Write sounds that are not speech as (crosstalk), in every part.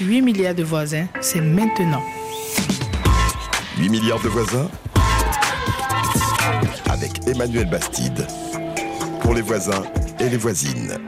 8 milliards de voisins, c'est maintenant. 8 milliards de voisins avec Emmanuel Bastide. Pour les voisins et les voisines.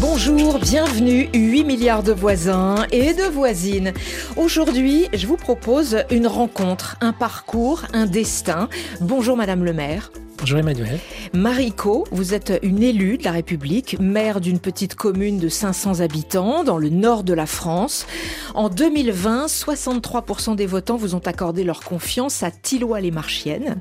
Bonjour, bienvenue 8 milliards de voisins et de voisines. Aujourd'hui, je vous propose une rencontre, un parcours, un destin. Bonjour Madame le maire. Bonjour Emmanuel. Mariko, vous êtes une élue de la République, maire d'une petite commune de 500 habitants dans le nord de la France. En 2020, 63% des votants vous ont accordé leur confiance à Tilloy-les-Marchiennes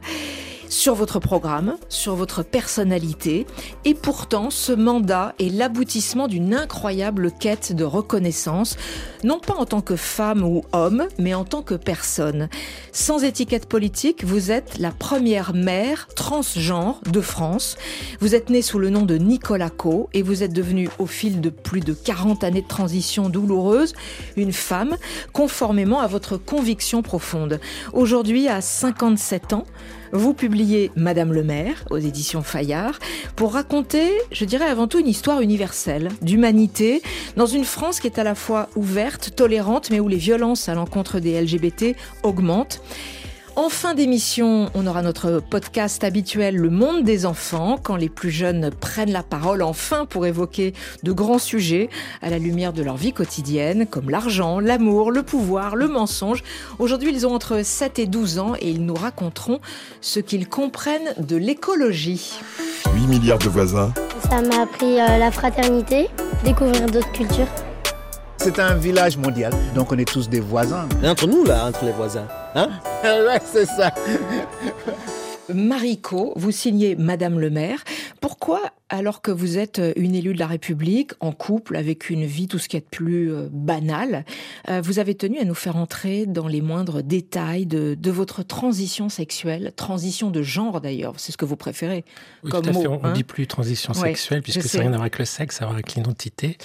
sur votre programme, sur votre personnalité. Et pourtant, ce mandat est l'aboutissement d'une incroyable quête de reconnaissance, non pas en tant que femme ou homme, mais en tant que personne. Sans étiquette politique, vous êtes la première mère transgenre de France. Vous êtes né sous le nom de Nicolas Co et vous êtes devenu, au fil de plus de 40 années de transition douloureuse, une femme, conformément à votre conviction profonde. Aujourd'hui, à 57 ans, vous publiez Madame le maire aux éditions Fayard pour raconter, je dirais avant tout, une histoire universelle d'humanité dans une France qui est à la fois ouverte, tolérante, mais où les violences à l'encontre des LGBT augmentent. En fin d'émission, on aura notre podcast habituel Le Monde des enfants, quand les plus jeunes prennent la parole enfin pour évoquer de grands sujets à la lumière de leur vie quotidienne, comme l'argent, l'amour, le pouvoir, le mensonge. Aujourd'hui, ils ont entre 7 et 12 ans et ils nous raconteront ce qu'ils comprennent de l'écologie. 8 milliards de voisins. Ça m'a appris euh, la fraternité, découvrir d'autres cultures. C'est un village mondial, donc on est tous des voisins. Entre nous, là, entre les voisins. Hein (laughs) ouais, c'est ça. Mariko, vous signez Madame le maire. Pourquoi, alors que vous êtes une élue de la République, en couple, avec une vie tout ce qui est de plus euh, banal, euh, vous avez tenu à nous faire entrer dans les moindres détails de, de votre transition sexuelle, transition de genre d'ailleurs, c'est ce que vous préférez Oui, comme tout à fait. On ne hein dit plus transition sexuelle, puisque ça n'a rien à voir avec le sexe, ça a à voir avec l'identité.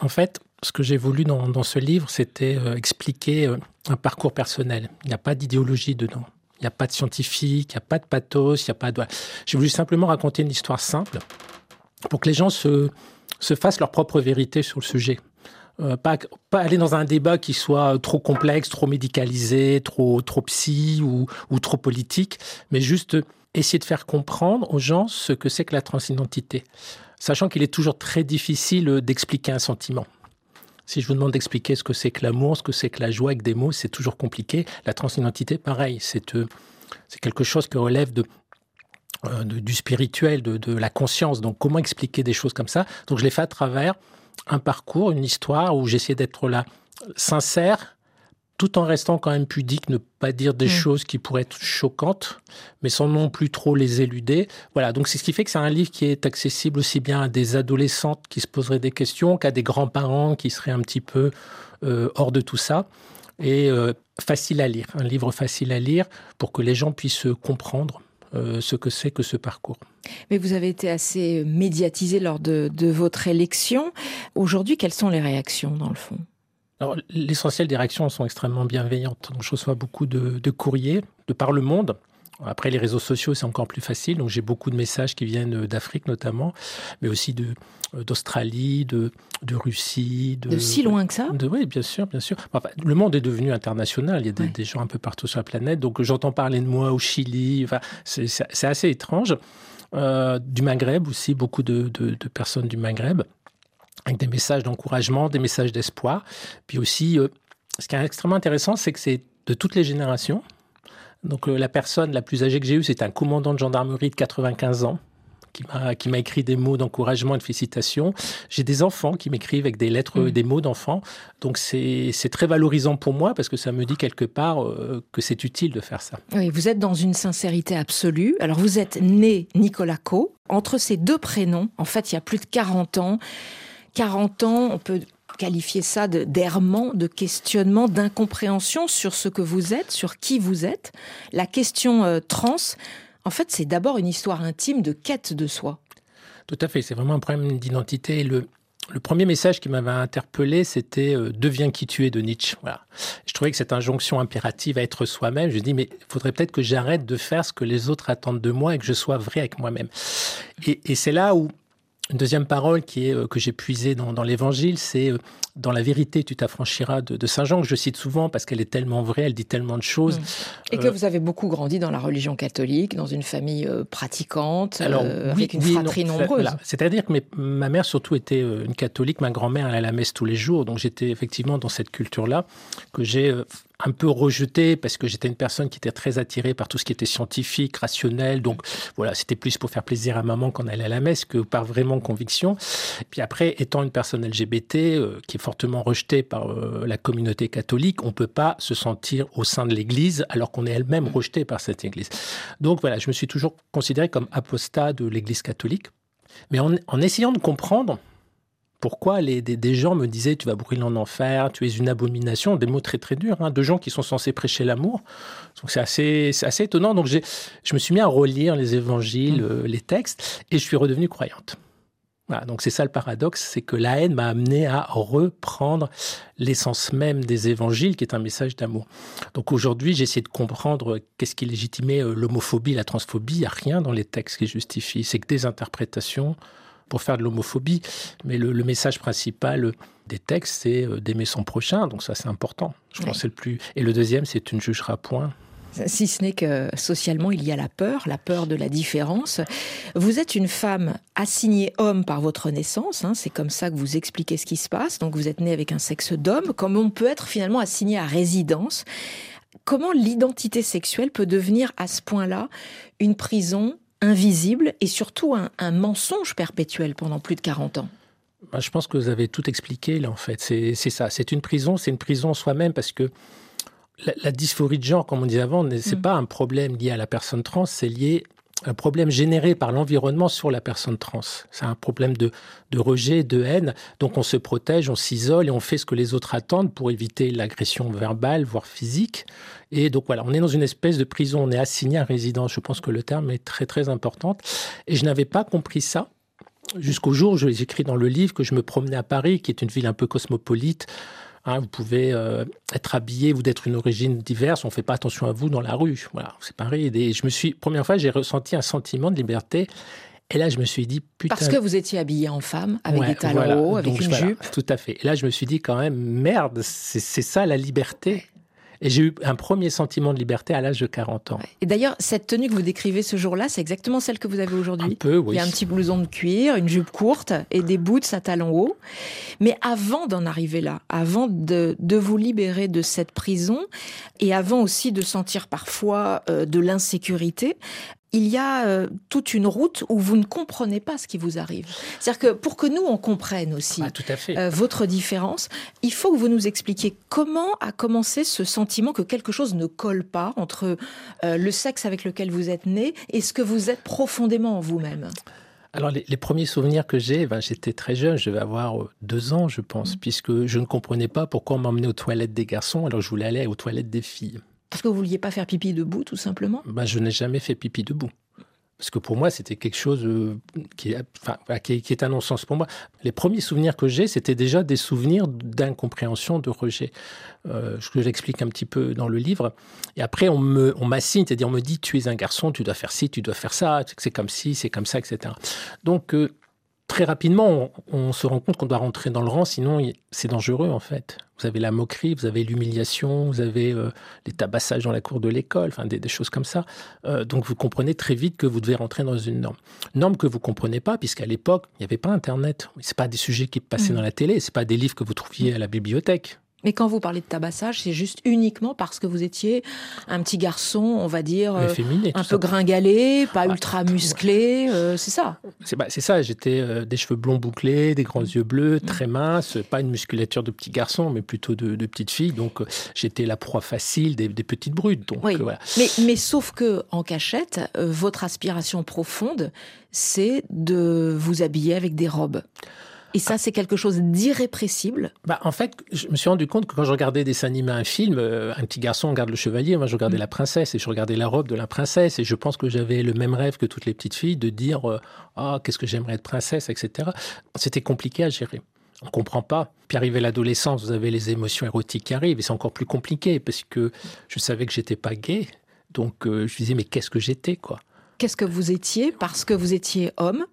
En fait, ce que j'ai voulu dans, ce livre, c'était euh, expliquer euh, un parcours personnel. Il n'y a pas d'idéologie dedans. Il n'y a pas de scientifique, il n'y a pas de pathos, il n'y a pas de... J'ai voulu simplement raconter une histoire simple pour que les gens se, se fassent leur propre vérité sur le sujet. Euh, pas, aller dans un débat qui soit trop complexe, trop médicalisé, trop, trop psy ou trop politique, mais juste essayer de faire comprendre aux gens ce que c'est que la transidentité, sachant qu'il est toujours très difficile d'expliquer un sentiment. Si je vous demande d'expliquer ce que c'est que l'amour, ce que c'est que la joie avec des mots, c'est toujours compliqué. La transidentité, pareil, c'est euh, quelque chose qui relève euh, du spirituel, de, de la conscience. Donc, comment expliquer des choses comme ça? Donc, je l'ai fait à travers un parcours, une histoire où j'essayais d'être là sincère, tout en restant quand même pudique, ne pas dire des Mm. choses qui pourraient être choquantes, mais sans non plus trop les éluder. Voilà, donc c'est ce qui fait que c'est un livre qui est accessible aussi bien à des adolescentes qui se poseraient des questions qu'à des grands-parents qui seraient un petit peu euh, hors de tout ça. Et euh, facile à lire, un livre facile à lire pour que les gens puissent comprendre euh, ce que c'est que ce parcours. Mais vous avez été assez médiatisé lors de, de votre élection. Aujourd'hui, quelles sont les réactions dans le fond? Alors, l'essentiel des réactions sont extrêmement bienveillantes. Donc, je reçois beaucoup de, de courriers de par le monde. Après, les réseaux sociaux, c'est encore plus facile. Donc, j'ai beaucoup de messages qui viennent d'Afrique notamment, mais aussi de, euh, d'Australie, de, de Russie. De, De si loin que ça de- Oui, bien sûr, bien sûr. Enfin, le monde est devenu international. Il y a des, Ouais. des gens un peu partout sur la planète. Donc, j'entends parler de moi au Chili. Enfin, c'est, c'est- c'est assez étrange. Euh, du Maghreb aussi, beaucoup de, de- de personnes du Maghreb, avec des messages d'encouragement, des messages d'espoir. Puis aussi, euh, ce qui est extrêmement intéressant, c'est que c'est de toutes les générations. Donc, euh, la personne la plus âgée que j'ai eue, c'est un commandant de gendarmerie de 95 ans qui m'a écrit des mots d'encouragement et de félicitations. J'ai des enfants qui m'écrivent avec des lettres, Mm. des mots d'enfants. Donc c'est c'est très valorisant pour moi parce que ça me dit quelque part euh, que c'est utile de faire ça. Oui, vous êtes dans une sincérité absolue. Alors, vous êtes né Nicolas Co. Entre ces deux prénoms, en fait, il y a plus de 40 ans. 40 ans, on peut qualifier ça de- d'errement, de questionnement, d'incompréhension sur ce que vous êtes, sur qui vous êtes. La question euh, trans, en fait, c'est d'abord une histoire intime de quête de soi. Tout à fait, c'est vraiment un problème d'identité. Le, premier message qui m'avait interpellé, c'était euh, Deviens qui tu es de Nietzsche. Je trouvais que cette injonction impérative à être soi-même, je dis, mais il faudrait peut-être que j'arrête de faire ce que les autres attendent de moi et que je sois vrai avec moi-même. Et, et c'est là où, Une deuxième parole qui est, euh, que j'ai puisée dans, dans l'Évangile, c'est euh, dans la vérité tu t'affranchiras de, de, Saint Jean, que je cite souvent parce qu'elle est tellement vraie, elle dit tellement de choses. Mmh. Et que euh, vous avez beaucoup grandi dans la religion catholique, dans une famille pratiquante, Alors, euh, oui, avec une fratrie non, nombreuse. Voilà. C'est-à-dire que mes, ma mère surtout était une catholique, ma grand-mère allait à la messe tous les jours, donc j'étais effectivement dans cette culture-là que j'ai un peu rejeté parce que j'étais une personne qui était très attirée par tout ce qui était scientifique, rationnel. Donc voilà, c'était plus pour faire plaisir à maman elle allait à la messe que par vraiment conviction. Puis après, étant une personne LGBT euh, qui est fortement rejetée par euh, la communauté catholique, on peut pas se sentir au sein de l'Église alors qu'on est elle-même rejeté par cette Église. Donc voilà, je me suis toujours considéré comme apostat de l'Église catholique. Mais en essayant de comprendre, pourquoi les, des, des, gens me disaient tu vas brûler en enfer, tu es une abomination, des mots très très durs, hein, de gens qui sont censés prêcher l'amour. Donc c'est assez, assez étonnant. Donc je me suis mis à relire les évangiles, mmh. euh, les textes, et je suis redevenu croyante. Voilà, donc c'est ça le paradoxe, c'est que la haine m'a amené à reprendre l'essence même des évangiles, qui est un message d'amour. Donc aujourd'hui, j'essaie de comprendre qu'est-ce qui légitimait euh, l'homophobie, la transphobie. Il n'y a rien dans les textes qui justifie, c'est que des interprétations pour faire de l'homophobie. Mais le, le, message principal des textes, c'est euh, d'aimer son prochain. Donc ça, c'est important. Je pense c'est le plus. Et le deuxième, c'est tu ne jugeras point. Si ce n'est que socialement, il y a la peur, la peur de la différence. Vous êtes une femme assignée homme par votre naissance, hein, c'est comme ça que vous expliquez ce qui se passe. Donc vous êtes né avec un sexe d'homme, comme on peut être finalement assigné à résidence. Comment l'identité sexuelle peut devenir à ce point-là une prison invisible et surtout un, un, mensonge perpétuel pendant plus de 40 ans bah, Je pense que vous avez tout expliqué là en fait. C'est ça, c'est une prison, c'est une prison soi-même parce que la, la, dysphorie de genre, comme on disait avant, c'est mmh. pas un problème lié à la personne trans, c'est lié un problème généré par l'environnement sur la personne trans. C'est un problème de, de, rejet, de haine. Donc on se protège, on s'isole et on fait ce que les autres attendent pour éviter l'agression verbale, voire physique. Et donc voilà, on est dans une espèce de prison, on est assigné à résidence. Je pense que le terme est très très important. Et je n'avais pas compris ça jusqu'au jour où j'écris dans le livre que je me promenais à Paris, qui est une ville un peu cosmopolite, Hein, vous pouvez euh, être habillé, vous d'être une origine diverse, on ne fait pas attention à vous dans la rue. Voilà, c'est pareil. Et je me suis, première fois, j'ai ressenti un sentiment de liberté. Et là, je me suis dit, putain. Parce que vous étiez habillé en femme, avec ouais, des talons voilà. hauts, avec Donc, une voilà, jupe. Tout à fait. Et là, je me suis dit, quand même, merde, c'est ça la liberté. Et j'ai eu un premier sentiment de liberté à l'âge de 40 ans. Et d'ailleurs, cette tenue que vous décrivez ce jour-là, c'est exactement celle que vous avez aujourd'hui. Un peu, oui. Il y a un petit blouson de cuir, une jupe courte et des boots à talons hauts. Mais avant d'en arriver là, avant de, de, vous libérer de cette prison et avant aussi de sentir parfois euh, de l'insécurité, il y a euh, toute une route où vous ne comprenez pas ce qui vous arrive. C'est-à-dire que pour que nous, on comprenne aussi ah, euh, votre différence, il faut que vous nous expliquiez comment a commencé ce sentiment que quelque chose ne colle pas entre euh, le sexe avec lequel vous êtes né et ce que vous êtes profondément en vous-même. Alors les, les, premiers souvenirs que j'ai, ben, j'étais très jeune, je vais avoir deux ans je pense, mmh. puisque je ne comprenais pas pourquoi on m'emmenait aux toilettes des garçons alors je voulais aller aux toilettes des filles. Parce que vous vouliez pas faire pipi debout, tout simplement? Ben, Je n'ai jamais fait pipi debout. Parce que pour moi, c'était quelque chose euh, qui, enfin, qui, est un non-sens pour moi. Les premiers souvenirs que j'ai, c'était déjà des souvenirs d'incompréhension, de rejet. Euh, ce que j'explique un petit peu dans le livre. Et après, on m'assigne, on c'est-à-dire on me dit, tu es un garçon, tu dois faire ci, tu dois faire ça, c'est comme ci, c'est comme ça, etc. Donc, euh, très rapidement, on, on, se rend compte qu'on doit rentrer dans le rang, sinon c'est dangereux en fait. Vous avez la moquerie, vous avez l'humiliation, vous avez euh, les tabassages dans la cour de l'école, enfin des, des, choses comme ça. Euh, donc vous comprenez très vite que vous devez rentrer dans une norme. Norme que vous comprenez pas, puisqu'à l'époque, il n'y avait pas Internet. C'est pas des sujets qui passaient mmh. dans la télé, c'est pas des livres que vous trouviez à la bibliothèque. Mais quand vous parlez de tabassage, c'est juste uniquement parce que vous étiez un petit garçon, on va dire, euh, Féminé, un peu ça. gringalé, pas ouais, ultra musclé, ouais. euh, c'est ça. C'est bah, ça, j'étais euh, des cheveux blonds bouclés, des grands yeux bleus, très minces, pas une musculature de petit garçon, mais plutôt de, de petite fille. Donc j'étais la proie facile des, des petites brutes. Donc, oui. Voilà. mais, mais sauf que en cachette, votre aspiration profonde, c'est de vous habiller avec des robes. Et ça, c'est quelque chose d'irrépressible. Bah, en fait, je me suis rendu compte que quand je regardais des animés, un film, euh, un petit garçon regarde le chevalier, moi je regardais mmh. la princesse et je regardais la robe de la princesse et je pense que j'avais le même rêve que toutes les petites filles de dire ah euh, oh, qu'est-ce que j'aimerais être princesse, etc. C'était compliqué à gérer. On comprend pas. Puis arrivé l'adolescence, vous avez les émotions érotiques qui arrivent et c'est encore plus compliqué parce que je savais que j'étais pas gay, donc euh, je disais mais qu'est-ce que j'étais quoi? Qu'est-ce que vous étiez parce que vous étiez homme?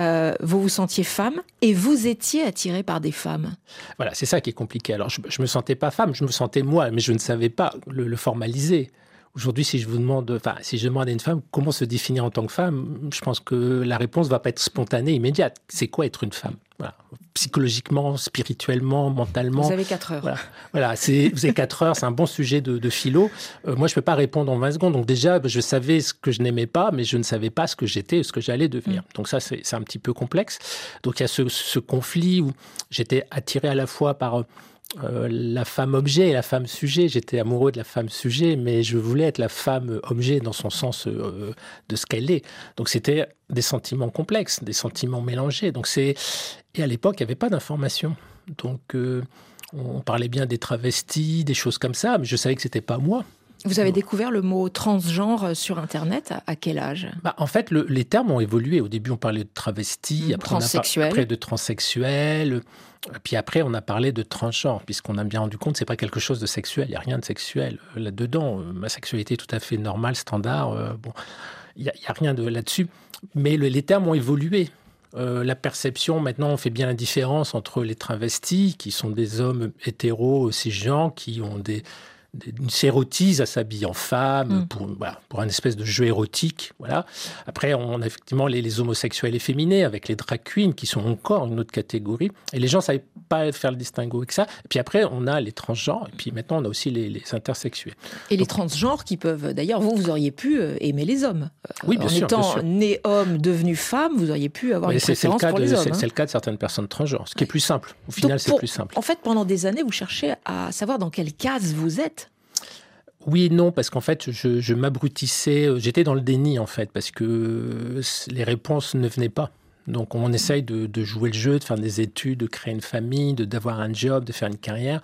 Euh, vous vous sentiez femme et vous étiez attiré par des femmes. Voilà, c'est ça qui est compliqué. Alors, je, je me sentais pas femme, je me sentais moi, mais je ne savais pas le formaliser. Aujourd'hui, si je vous demande, enfin, si je demande à une femme comment se définir en tant que femme, je pense que la réponse va pas être spontanée, immédiate. C'est quoi être une femme? Voilà. Psychologiquement, spirituellement, mentalement. Vous avez 4 heures. Voilà, voilà c'est, vous avez 4 heures, c'est un bon sujet de, de philo. Euh, moi, je peux pas répondre en 20 secondes. Donc déjà, je savais ce que je n'aimais pas, mais je ne savais pas ce que j'étais, ce que j'allais devenir. Donc ça, c'est, c'est un petit peu complexe. Donc il y a ce, ce conflit où j'étais attiré à la fois par euh, la femme objet et la femme sujet. J'étais amoureux de la femme sujet, mais je voulais être la femme objet dans son sens euh, de ce qu'elle est. Donc c'était des sentiments complexes, des sentiments mélangés. Donc c'est et à l'époque il n'y avait pas d'information. Donc euh, on parlait bien des travestis, des choses comme ça, mais je savais que c'était pas moi. Vous avez découvert le mot transgenre sur Internet à quel âge? Bah, En fait, le, les termes ont évolué. Au début, on parlait de travesti, après, on a après de transsexuel, puis après, on a parlé de transgenre, puisqu'on a bien rendu compte que c'est pas quelque chose de sexuel. Il n'y a rien de sexuel là-dedans. Ma sexualité est tout à fait normale, standard. Euh, bon, il n'y a, a, rien de là-dessus. Mais le, les termes ont évolué. Euh, la perception, maintenant, on fait bien la différence entre les travestis, qui sont des hommes hétéros, cisgenres, qui ont des, une s'érotise à s'habiller en femme, mm. pour, voilà, pour un espèce de jeu érotique. Voilà. Après, on a effectivement les, les, homosexuels efféminés avec les drag queens qui sont encore une autre catégorie. Et les gens ne savaient pas faire le distinguo avec ça. Et puis après, on a les transgenres. Et puis maintenant, on a aussi les, les intersexuels. Et Donc, les transgenres qui peuvent, d'ailleurs, vous, vous auriez pu euh, aimer les hommes. Oui, bien en sûr. étant bien sûr. né homme, devenu femme, vous auriez pu avoir Mais une le préférence cas pour de, les hommes. c'est, hein. c'est le cas de certaines personnes transgenres, ce qui est plus simple. Au final, c'est plus simple. En fait, pendant des années, vous cherchez à savoir dans quelle case vous êtes. Oui non, parce qu'en fait, je, m'abrutissais, euh, j'étais dans le déni, en fait, parce que euh, les réponses ne venaient pas. Donc, on essaye de, jouer le jeu, de faire des études, de créer une famille, de, d'avoir un job, de faire une carrière.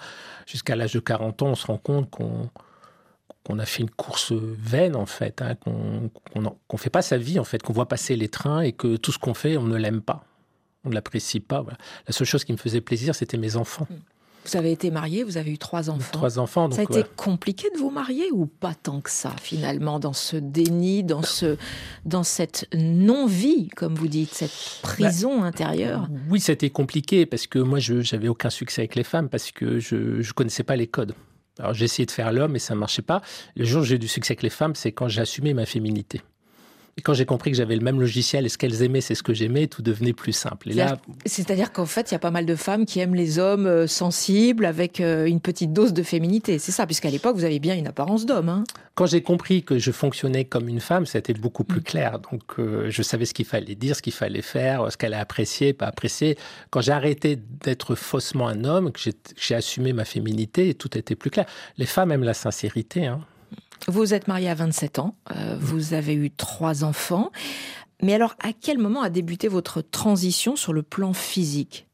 Jusqu'à l'âge de 40 ans, on se rend compte qu'on, a fait une course vaine, en fait, hein, qu'on qu'on fait pas sa vie, en fait, qu'on voit passer les trains et que tout ce qu'on fait, on ne l'aime pas. On ne l'apprécie pas. Voilà. La seule chose qui me faisait plaisir, c'était mes enfants. Vous avez été marié, vous avez eu trois enfants. Trois enfants. Donc, Ça a été compliqué de vous marier ou pas tant que ça finalement dans ce déni, dans ce, dans cette non-vie comme vous dites, cette prison intérieure? Oui, c'était compliqué parce que moi, je j'avais aucun succès avec les femmes parce que je ne connaissais pas les codes. Alors j'ai essayé de faire l'homme et ça ne marchait pas. Le jour où j'ai eu du succès avec les femmes, c'est quand j'ai assumé ma féminité. Et quand j'ai compris que j'avais le même logiciel et ce qu'elles aimaient, c'est ce que j'aimais, tout devenait plus simple. Et là, C'est-à-dire qu'en fait, il y a pas mal de femmes qui aiment les hommes euh, sensibles avec euh, une petite dose de féminité. C'est ça, puisqu'à l'époque, vous avez bien une apparence d'homme. Hein. quand j'ai compris que je fonctionnais comme une femme, c'était beaucoup plus clair. Donc euh, je savais ce qu'il fallait dire, ce qu'il fallait faire, ce qu'elle a apprécié, pas apprécié. Quand j'ai arrêté d'être faussement un homme, que j'ai- j'ai assumé ma féminité, tout était plus clair. Les femmes aiment la sincérité. Hein. Vous êtes marié à 27 ans, euh, vous avez eu trois enfants. Mais alors, à quel moment a débuté votre transition sur le plan physique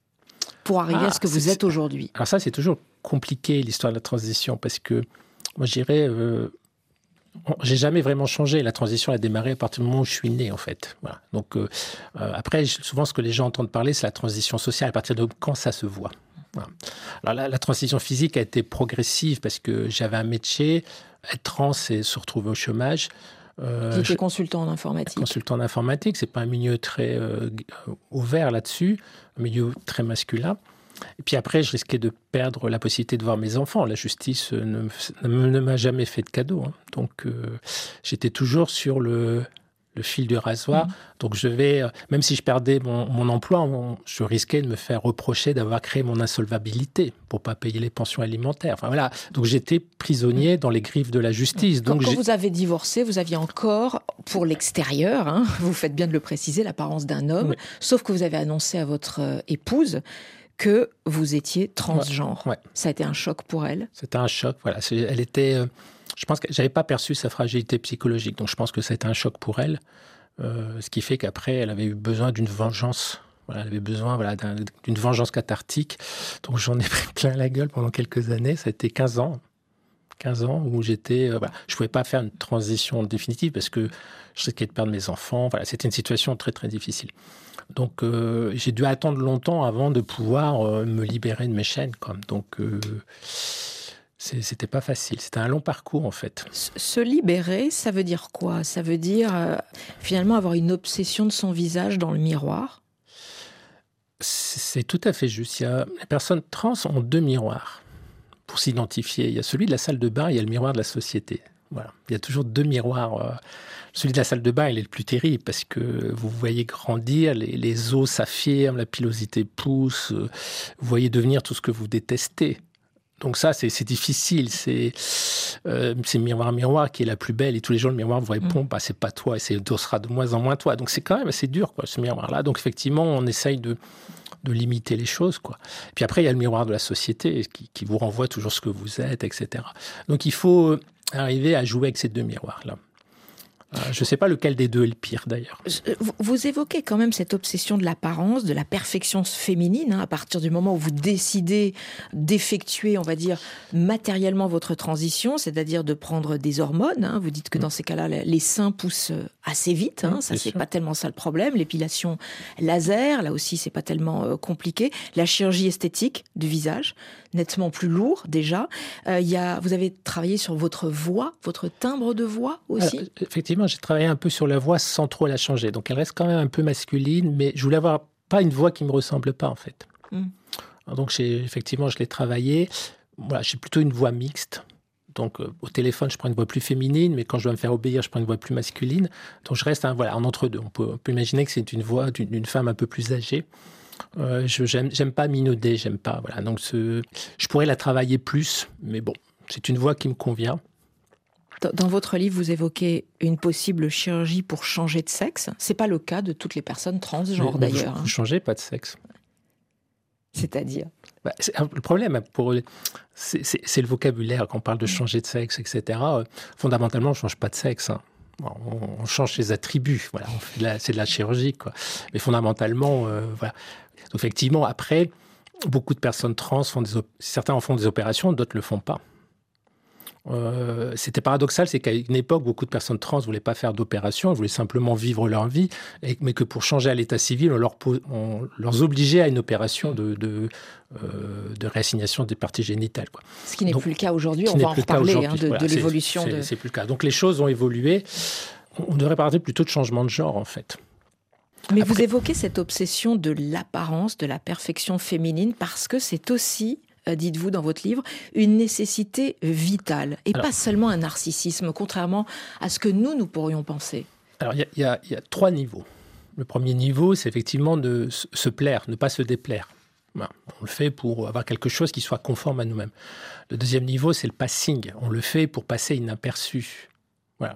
pour arriver Ah, à ce que vous êtes aujourd'hui? Alors ça, c'est toujours compliqué l'histoire de la transition parce que moi, je dirais, euh, j'ai jamais vraiment changé. La transition a démarré à partir du moment où je suis né, en fait. Voilà. Donc euh, après, souvent, ce que les gens entendent parler, c'est la transition sociale. À partir de quand ça se voit? Alors la, la transition physique a été progressive parce que j'avais un métier, être trans et se retrouver au chômage. Euh, Vous étiez je- consultant en informatique. consultant en informatique, c'est pas un milieu très euh, ouvert là-dessus, un milieu très masculin. Et puis après, je risquais de perdre la possibilité de voir mes enfants. La justice euh, ne m'a jamais fait de cadeau. hein. Donc, euh, j'étais toujours sur le, le fil du rasoir. Donc, je vais, euh, même si je perdais mon, mon emploi, on- je risquais de me faire reprocher d'avoir créé mon insolvabilité pour pas payer les pensions alimentaires. Enfin, voilà. Donc, j'étais prisonnier dans les griffes de la justice. Donc, quand vous avez divorcé, vous aviez encore, pour l'extérieur, hein, (laughs) vous faites bien de le préciser, l'apparence d'un homme, Oui. sauf que vous avez annoncé à votre euh, épouse que vous étiez transgenre. Ouais. Ça a été un choc pour elle? C'était un choc. Voilà, elle était. Je pense que j'avais pas perçu sa fragilité psychologique, donc je pense que c'était un choc pour elle, euh, ce qui fait qu'après elle avait eu besoin d'une vengeance. Elle avait besoin d'une vengeance cathartique. Donc j'en ai (laughs) pris plein la gueule pendant quelques années. Ça a été 15 ans. 15 ans où j'étais. euh. Je pouvais pas faire une transition définitive parce que je risquais de perdre mes enfants. Voilà, c'était une situation très très difficile. Donc euh, j'ai dû attendre longtemps avant de pouvoir me libérer de mes chaînes. Comme. Donc c'était pas facile. C'était un long parcours en fait. Se libérer, ça veut dire quoi? Ça veut dire euh, finalement avoir une obsession de son visage dans le miroir? C'est tout à fait juste. Il y a, les personnes trans ont deux miroirs pour s'identifier. Il y a celui de la salle de bain, il y a le miroir de la société. Voilà. Il y a toujours deux miroirs. euh, Celui de la salle de bain, il est le plus terrible parce que vous voyez grandir, les, les os s'affirment, la pilosité pousse, euh, vous voyez devenir tout ce que vous détestez. Donc ça, c'est difficile. C'est euh, miroir miroir qui est la plus belle et tous les jours le miroir vous répond, bah c'est pas toi et c'est ce sera de moins en moins toi. Donc c'est quand même assez dur quoi ce miroir là. Donc effectivement, on essaye de de limiter les choses quoi. Puis après il y a le miroir de la société qui, qui vous renvoie toujours ce que vous êtes, etc. Donc il faut euh, arriver à jouer avec ces deux miroirs là. Euh, Je ne sais pas lequel des deux est le pire d'ailleurs. Euh, Vous- évoquez quand même cette obsession de l'apparence, de la perfection féminine, hein, à partir du moment où vous décidez d'effectuer, on va dire, matériellement votre transition, c'est-à-dire de prendre des hormones. hein. Vous dites que dans ces cas-là, les seins poussent euh, assez vite. hein. Mm, Ça, c'est pas tellement ça le problème. L'épilation laser, là aussi, c'est pas tellement compliqué. La chirurgie esthétique du visage, nettement plus lourd déjà. Euh, y a, vous avez travaillé sur votre voix, votre timbre de voix aussi? Alors, effectivement, j'ai travaillé un peu sur la voix sans trop la changer. Donc elle reste quand même un peu masculine, mais je voulais avoir pas une voix qui me ressemble pas en fait. Mm. Alors, Donc effectivement, je l'ai travaillé. Voilà, j'ai plutôt une voix mixte. Donc euh, au téléphone, je prends une voix plus féminine, mais quand je dois me faire obéir, je prends une voix plus masculine. Donc je reste un, voilà, en entre deux. On peut, on peut imaginer que c'est une voix d'une femme un peu plus âgée. Euh, je j'aime j'aime pas minauder, j'aime pas. Voilà, donc ce, je pourrais la travailler plus, mais bon, c'est une voix qui me convient. Dans- votre livre, vous évoquez une possible chirurgie pour changer de sexe. C'est pas le cas de toutes les personnes transgenres d'ailleurs. Vous, hein. vous changez pas de sexe. C'est-à-dire? Bah, le problème, pour, c'est le vocabulaire. Quand on parle de changer de sexe, etc., euh, fondamentalement, on ne change pas de sexe. hein. On, change ses attributs. Voilà, c'est de la chirurgie. Quoi. Mais fondamentalement, euh, voilà. Effectivement, après, beaucoup de personnes trans font des certains en font des opérations, d'autres ne le font pas. Euh, C'était paradoxal, c'est qu'à une époque, beaucoup de personnes trans ne voulaient pas faire d'opération, elles voulaient simplement vivre leur vie, et- mais que pour changer à l'état civil, on leur, po- on leur obligeait à une opération de, de, euh, de réassignation des parties génitales. Quoi. Ce qui n'est plus le cas aujourd'hui. On va en reparler hein, de, Voilà, de c'est- l'évolution plus le cas. Donc les choses ont évolué. On devrait parler plutôt de changement de genre, en fait. Mais vous évoquez cette obsession de l'apparence, de la perfection féminine, parce que c'est aussi, dites-vous dans votre livre, une nécessité vitale et Alors- pas seulement un narcissisme, contrairement à ce que nous, nous pourrions penser. Alors, il y a- y, y trois niveaux. Le premier niveau, c'est effectivement de se- se plaire, ne pas se déplaire. Voilà. On le fait pour avoir quelque chose qui soit conforme à nous-mêmes. Le deuxième niveau, c'est le passing. On le fait pour passer inaperçu.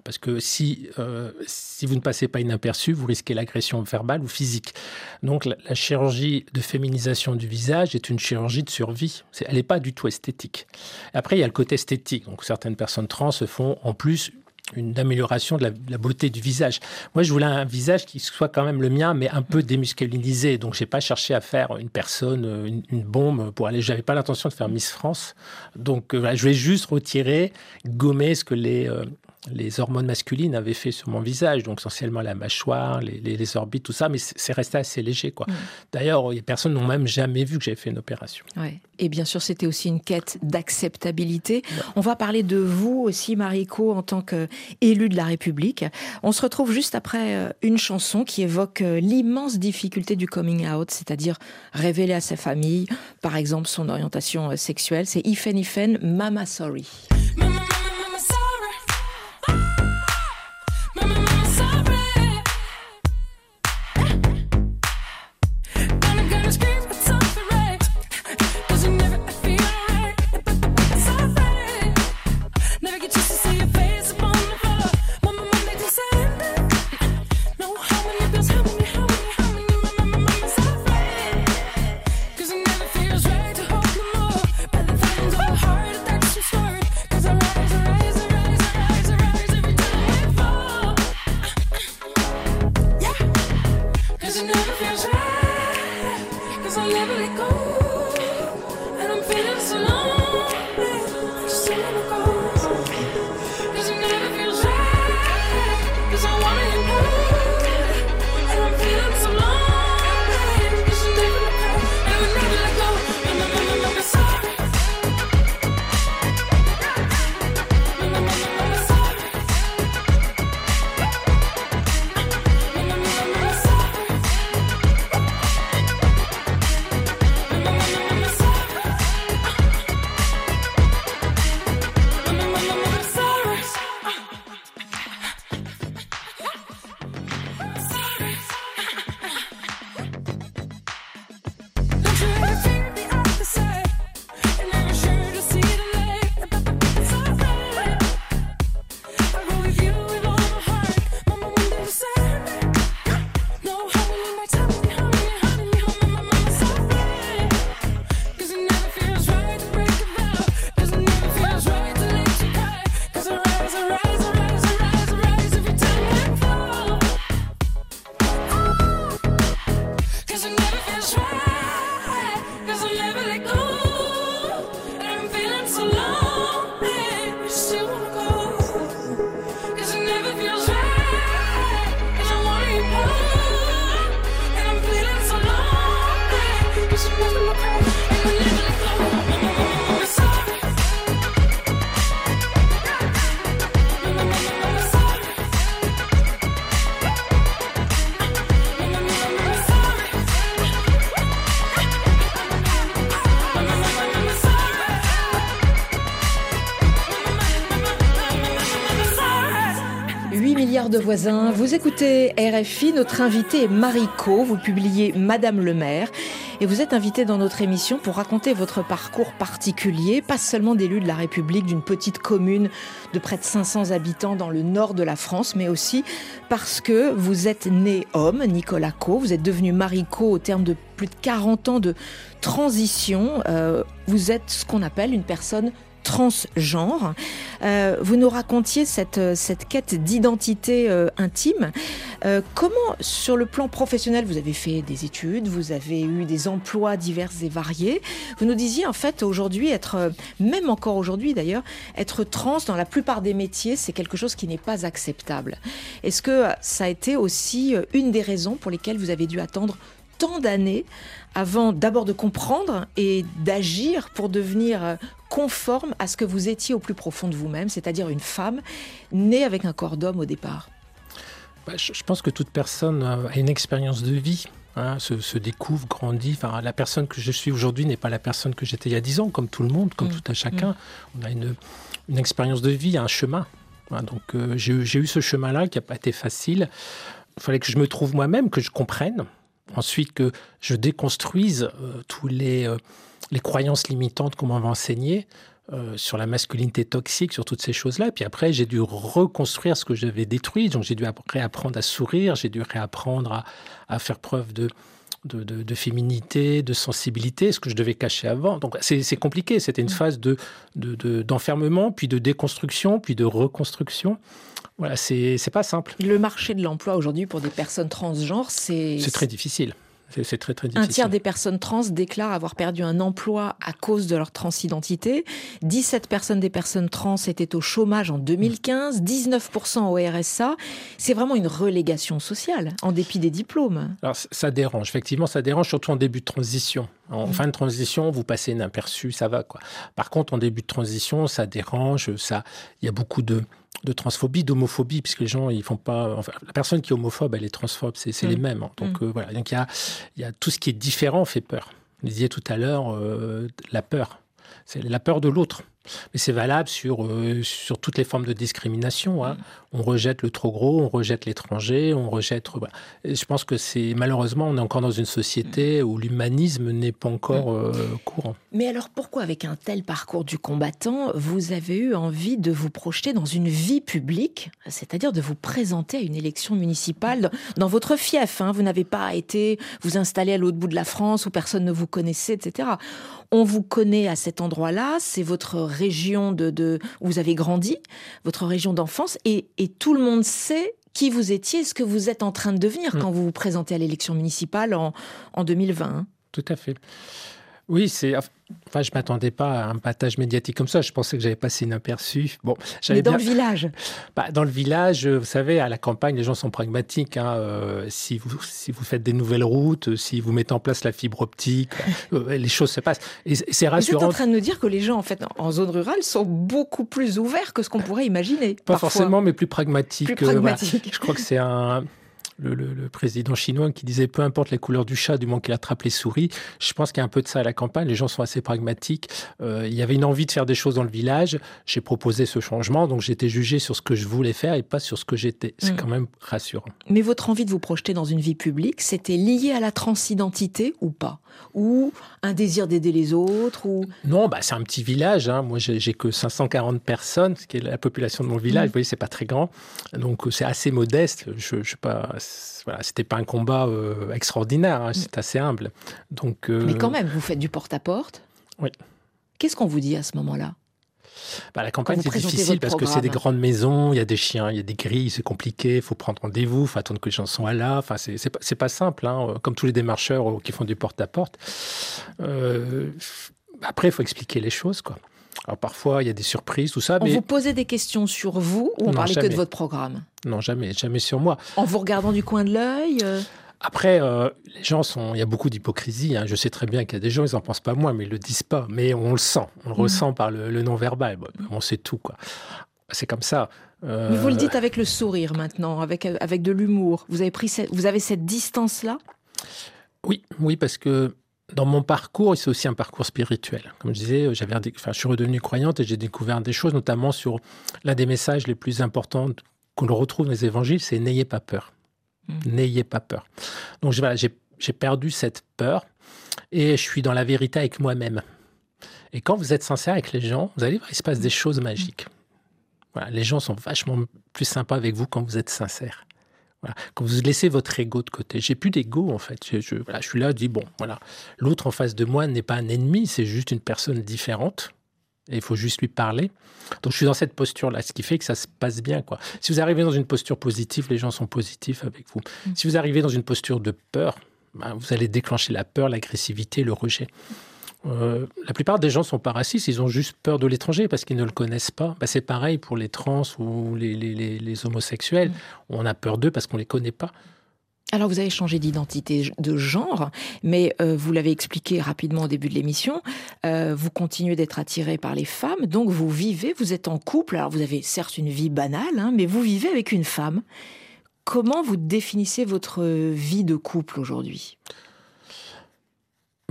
Parce que si, euh, si vous ne passez pas inaperçu, vous risquez l'agression verbale ou physique. Donc la, chirurgie de féminisation du visage est une chirurgie de survie. Elle n'est pas du tout esthétique. Après, il y a le côté esthétique. Donc certaines personnes trans se font en plus une amélioration de la, beauté du visage. Moi, je voulais un visage qui soit quand même le mien, mais un peu démusculinisé. Donc, j'ai pas cherché à faire une personne, euh, une, bombe pour aller. J'avais pas l'intention de faire Miss France. Donc, euh, je voulais juste retirer, gommer ce que les euh, les hormones masculines avaient fait sur mon visage, donc essentiellement la mâchoire, les, les- les orbites, tout ça, mais c'est resté assez léger. quoi. Mm. D'ailleurs, les personnes n'ont même jamais vu que j'avais fait une opération. Ouais. Et bien sûr, c'était aussi une quête d'acceptabilité. On va parler de vous aussi, Mariko, en tant qu'élue de la République. On se retrouve juste après euh, une chanson qui évoque euh, l'immense difficulté du coming out, c'est-à-dire révéler à sa famille, par exemple, son orientation euh, sexuelle. C'est Ifen Ifen, Mama Sorry. Mama, mama, (laughs) De voisins, vous écoutez RFI, notre invité est Mariko, vous publiez Madame le maire. Et vous êtes invité dans notre émission pour raconter votre parcours particulier, pas seulement d'élu de la République d'une petite commune de près de 500 habitants dans le nord de la France, mais aussi parce que vous êtes né homme, Nicolas Co, vous êtes devenu Mariko au terme de plus de 40 ans de transition, Euh, vous êtes ce qu'on appelle une personne transgenre. Euh, vous nous racontiez cette, euh, cette quête d'identité euh, intime. Comment, sur le plan professionnel, vous avez fait des études, vous avez eu des emplois divers et variés. Vous nous disiez, en fait, aujourd'hui, être, même encore aujourd'hui d'ailleurs, être trans dans la plupart des métiers, c'est quelque chose qui n'est pas acceptable. Est-ce que ça a été aussi une des raisons pour lesquelles vous avez dû attendre tant d'années avant d'abord de comprendre et d'agir pour devenir euh, conforme à ce que vous étiez au plus profond de vous-même, c'est-à-dire une femme née avec un corps d'homme au départ. Bah, je, pense que toute personne euh, a une expérience de vie. hein, se, se découvre, grandit. Enfin, la personne que je suis aujourd'hui n'est pas la personne que j'étais il y a 10 ans, comme tout le monde, comme Mm. tout à chacun. On a une, une expérience de vie, un chemin. Hein, donc euh, j'ai eu- j'ai eu ce chemin-là qui n'a pas été facile. Il fallait que je me trouve moi-même, que je comprenne. Ensuite, que je déconstruise euh, tous les, euh, les croyances limitantes qu'on m'avait enseignées euh, sur la masculinité toxique, sur toutes ces choses-là. Puis après, j'ai dû reconstruire ce que j'avais détruit. Donc j'ai dû app- réapprendre à sourire, j'ai dû réapprendre à, à faire preuve de, de, de- de féminité, de sensibilité, ce que je devais cacher avant. Donc c'est compliqué. C'était une phase de de- de- d'enfermement, puis de déconstruction, puis de reconstruction. Voilà, c'est c'est pas simple. Le marché de l'emploi aujourd'hui pour des personnes transgenres, c'est C'est très difficile. C'est très très un difficile. tiers des personnes trans déclarent avoir perdu un emploi à cause de leur transidentité. 17 personnes des personnes trans étaient au chômage en 2015, 19% au RSA. C'est vraiment une relégation sociale, en dépit des diplômes. Alors, ça dérange, effectivement, ça dérange, surtout en début de transition. En Mm. fin de transition, vous passez inaperçu, ça va, quoi. Par contre, en début de transition, ça dérange, ça, il y a beaucoup de, de transphobie, d'homophobie, puisque les gens, ils font pas, enfin, la personne qui est homophobe, elle est transphobe, c'est c'est Mm. les mêmes. hein. Donc, euh, voilà. Donc, il y a, y a tout ce qui est différent fait peur. Vous disiez tout à l'heure, euh, la peur. C'est la peur de l'autre. Mais c'est valable sur, euh, sur toutes les formes de discrimination. hein. On rejette le trop gros, on rejette l'étranger, on rejette. voilà. Et je pense que c'est malheureusement, on est encore dans une société où l'humanisme n'est pas encore euh, courant. Mais alors pourquoi avec un tel parcours du combattant, vous avez eu envie de vous projeter dans une vie publique, c'est-à-dire de vous présenter à une élection municipale dans, dans votre fief hein? Vous n'avez pas été vous installer à l'autre bout de la France où personne ne vous connaissait, etc. On vous connaît à cet endroit-là, c'est votre région de, de où vous avez grandi, votre région d'enfance, et, et tout le monde sait qui vous étiez, ce que vous êtes en train de devenir Mm. quand vous vous présentez à l'élection municipale en, en 2020. hein. Tout à fait. Oui, c'est. Enfin, je m'attendais pas à un battage médiatique comme ça. Je pensais que j'avais passé inaperçu. Bon, Mais j'avais dans bien. le village. Bah, dans le village, euh, vous savez, à la campagne, les gens sont pragmatiques. hein. Euh, si, vous, si vous faites des nouvelles routes, si vous mettez en place la fibre optique, (laughs) euh, les choses se passent. Et c'est c'est Vous êtes en rassurant. train de nous dire que les gens, en fait, en zone rurale, sont beaucoup plus ouverts que ce qu'on pourrait imaginer. Pas parfois. forcément, mais plus pragmatique. Plus euh, voilà. pragmatique. Je crois que c'est un. Le, le- le président chinois qui disait peu importe la couleur du chat du moment qu'il attrape les souris. Je pense qu'il y a un peu de ça à la campagne. Les gens sont assez pragmatiques. Euh, il y avait une envie de faire des choses dans le village. J'ai proposé ce changement, donc j'étais jugé sur ce que je voulais faire et pas sur ce que j'étais. C'est Mm. quand même rassurant. Mais votre envie de vous projeter dans une vie publique, c'était lié à la transidentité ou pas? Ou un désir d'aider les autres ou... Non, bah, c'est un petit village. hein. Moi, j'ai que 540 personnes, ce qui est la population de mon village. Mhm. Vous voyez, c'est pas très grand. Donc, c'est assez modeste. Je, je sais pas. Voilà, c'était pas un combat euh, extraordinaire. hein. C'est assez humble. Donc, euh, Mais quand même, vous faites du porte-à-porte? Oui. Qu'est-ce qu'on vous dit à ce moment-là? Bah, la campagne, c'est difficile parce que c'est des grandes maisons, il y a des chiens, il y a des grilles, c'est compliqué, il faut prendre rendez-vous, il faut attendre que les gens soient là. Enfin, c'est pas, simple, hein, comme tous les démarcheurs euh, qui font du porte-à-porte. Euh, après, il faut expliquer les choses, quoi. Alors parfois, il y a des surprises, tout ça, On mais vous posait des questions sur vous ou on Non, parlait que de votre programme non, jamais, jamais sur moi. En vous regardant du coin de l'œil euh, Après, euh, les gens sont, il y a beaucoup d'hypocrisie. hein. Je sais très bien qu'il y a des gens, ils en pensent pas moins, mais ils le disent pas. Mais on le sent, on le Mhm. ressent par le, le non-verbal. Bon, on sait tout, quoi. C'est comme ça. Euh, Mais vous le dites avec le sourire maintenant, avec, avec de l'humour. Vous avez, pris cette- vous avez cette distance-là? Oui, oui, parce que dans mon parcours, c'est aussi un parcours spirituel. Comme je disais, j'avais, enfin, je suis redevenu croyante et j'ai découvert des choses, notamment sur l'un des messages les plus importants qu'on retrouve dans les évangiles, c'est n'ayez pas peur. N'ayez pas peur. Donc voilà, j'ai j'ai perdu cette peur et je suis dans la vérité avec moi-même. Et quand vous êtes sincère avec les gens, vous allez voir, il se passe des choses magiques. Voilà, les gens sont vachement plus sympas avec vous quand vous êtes sincère. Voilà, quand vous laissez votre ego de côté. J'ai plus d'ego en fait. Je, je- voilà, je suis là, je dis bon, voilà, l'autre en face de moi n'est pas un ennemi, c'est juste une personne différente. Et il faut juste lui parler. Donc je suis dans cette posture-là, ce qui fait que ça se passe bien. Quoi. Si vous arrivez dans une posture positive, les gens sont positifs avec vous. Si vous arrivez dans une posture de peur, ben, vous allez déclencher la peur, l'agressivité, le rejet. Euh, la plupart des gens sont pas racistes, ils ont juste peur de l'étranger parce qu'ils ne le connaissent pas. Ben, c'est pareil pour les trans ou les, homosexuels. On a peur d'eux parce qu'on les connaît pas. Alors vous avez changé d'identité de genre, mais euh, vous l'avez expliqué rapidement au début de l'émission, euh, vous continuez d'être attiré par les femmes, donc vous vivez, vous êtes en couple, alors vous avez certes une vie banale, hein, mais vous vivez avec une femme. Comment vous définissez votre vie de couple aujourd'hui?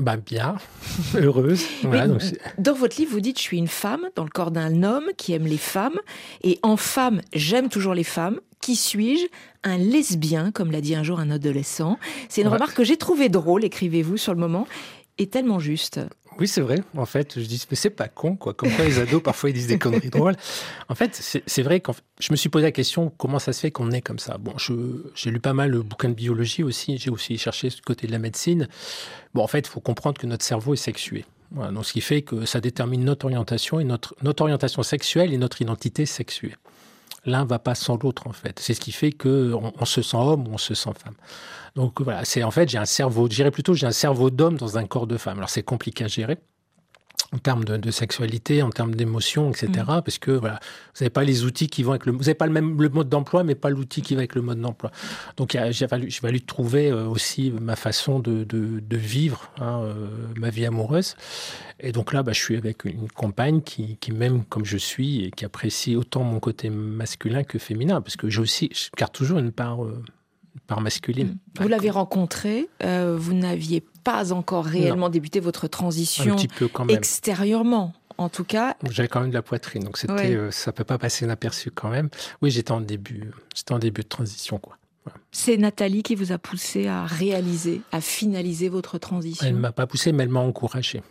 Ben, bien, heureuse. Voilà, Oui, donc c'est- Dans votre livre, vous dites, je suis une femme dans le corps d'un homme qui aime les femmes, et en femme, j'aime toujours les femmes. Qui suis-je? Un lesbien, comme l'a dit un jour un adolescent. C'est une Ouais. remarque que j'ai trouvée drôle, écrivez-vous sur le moment, et tellement juste. Oui, c'est vrai. En fait, je dis, c'est pas con, quoi. Comme quoi, les ados, parfois, ils disent des conneries drôles. En fait, c'est vrai que je me suis posé la question, comment ça se fait qu'on est comme ça? Bon, j'ai lu pas mal de bouquins de biologie aussi. J'ai aussi cherché ce côté de la médecine. Bon, en fait, il faut comprendre que notre cerveau est sexué. Donc, ce qui fait que ça détermine notre orientation et notre, notre orientation sexuelle et notre identité sexuée. L'un va pas sans l'autre, en fait. C'est ce qui fait que on, se sent homme ou on se sent femme. Donc voilà, c'est en fait j'ai un cerveau, je dirais plutôt j'ai un cerveau d'homme dans un corps de femme. Alors c'est compliqué à gérer en termes de, de sexualité, en termes d'émotion, etc. Parce que voilà, vous n'avez pas les outils qui vont avec le, vous n'avez pas le même le mode d'emploi, mais pas l'outil qui va avec le mode d'emploi. Donc j'ai fallu trouver euh, aussi ma façon de, de, de vivre hein, euh, ma vie amoureuse. Et donc là, bah, je suis avec une compagne qui, qui m'aime comme je suis et qui apprécie autant mon côté masculin que féminin, parce que j'ai aussi, je garde toujours une part, euh, une part masculine. Vous l'avez rencontré, euh, vous n'aviez pas encore réellement débuté votre un transition petit peu quand même. extérieurement. En tout cas, J'avais quand même de la poitrine, donc c'était, Ouais. euh, ça peut pas passer inaperçu quand même. Oui, j'étais en début, j'étais en début de transition, quoi. c'est Nathalie qui vous a poussé à réaliser, à finaliser votre transition. Elle m'a pas poussé, mais elle m'a encouragé.